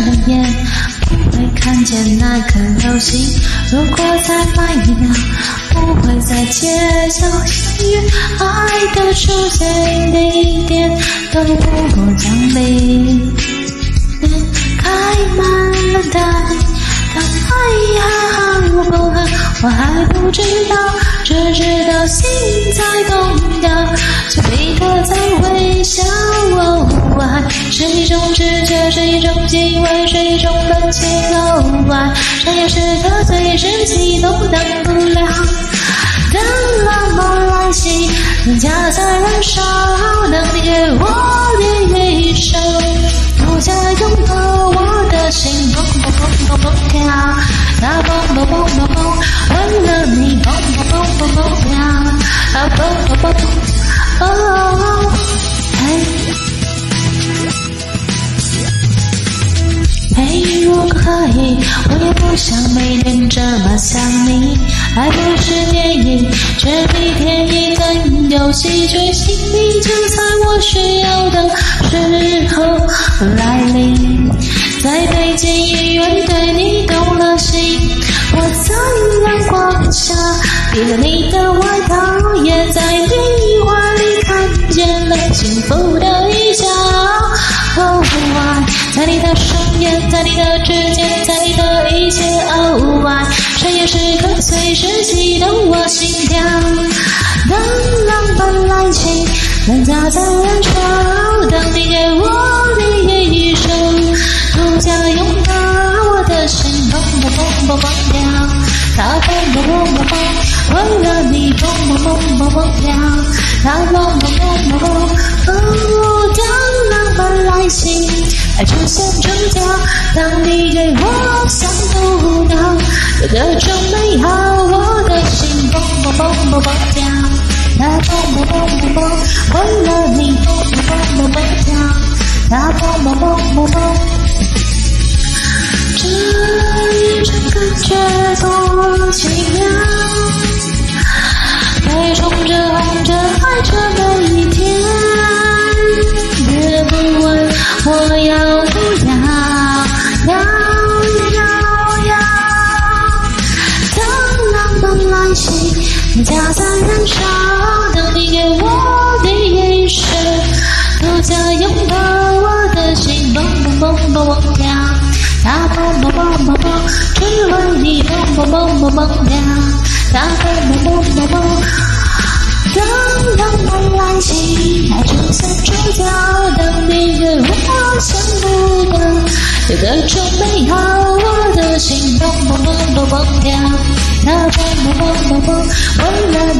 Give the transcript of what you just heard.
了眼，不会看见那颗流星，如果再慢一秒，不会在街角相遇。爱的出现一点一点都不过降临，开满了大地，当爱还好不好，我还不知道，只知道心在动摇，却彼刻在微笑。爱是一种直觉，是一种机会，是一种热情。爱，闪耀时刻，随时启动，等不了。等浪漫来袭，人家在燃烧，等你给我的我也不想每天这么想你。爱不是电影，却比电影更有戏剧性。你就在我需要的时候来临，在北京医院对你动了心。我在阳光下披了你的外套，也在你怀里看见了幸福的一角。哦，爱在你的双眼，在你的指尖，切。哦，爱闪耀时刻，随时悸动我心跳。当浪漫来袭，人家在燃烧，当你给我的一生，独家拥抱我的心，砰砰砰砰砰跳，它砰砰砰砰砰，为了你砰砰砰砰砰跳，它砰砰砰砰砰，哦，当浪来袭，爱出现征兆，当你给我想不到，有各种美好，我的心砰砰砰砰砰跳，它砰砰砰砰砰，为了你砰砰砰砰砰跳，它砰砰砰砰砰，人家在燃烧，当你给我的一生，独家拥抱我的心，砰砰砰砰砰跳，它砰砰砰砰砰，只为你砰砰砰砰砰跳，它砰砰砰砰砰。当浪漫来袭，爱出现转角，当你给我想不到，有各种美好，我的心砰砰砰砰砰跳，它砰砰砰砰砰，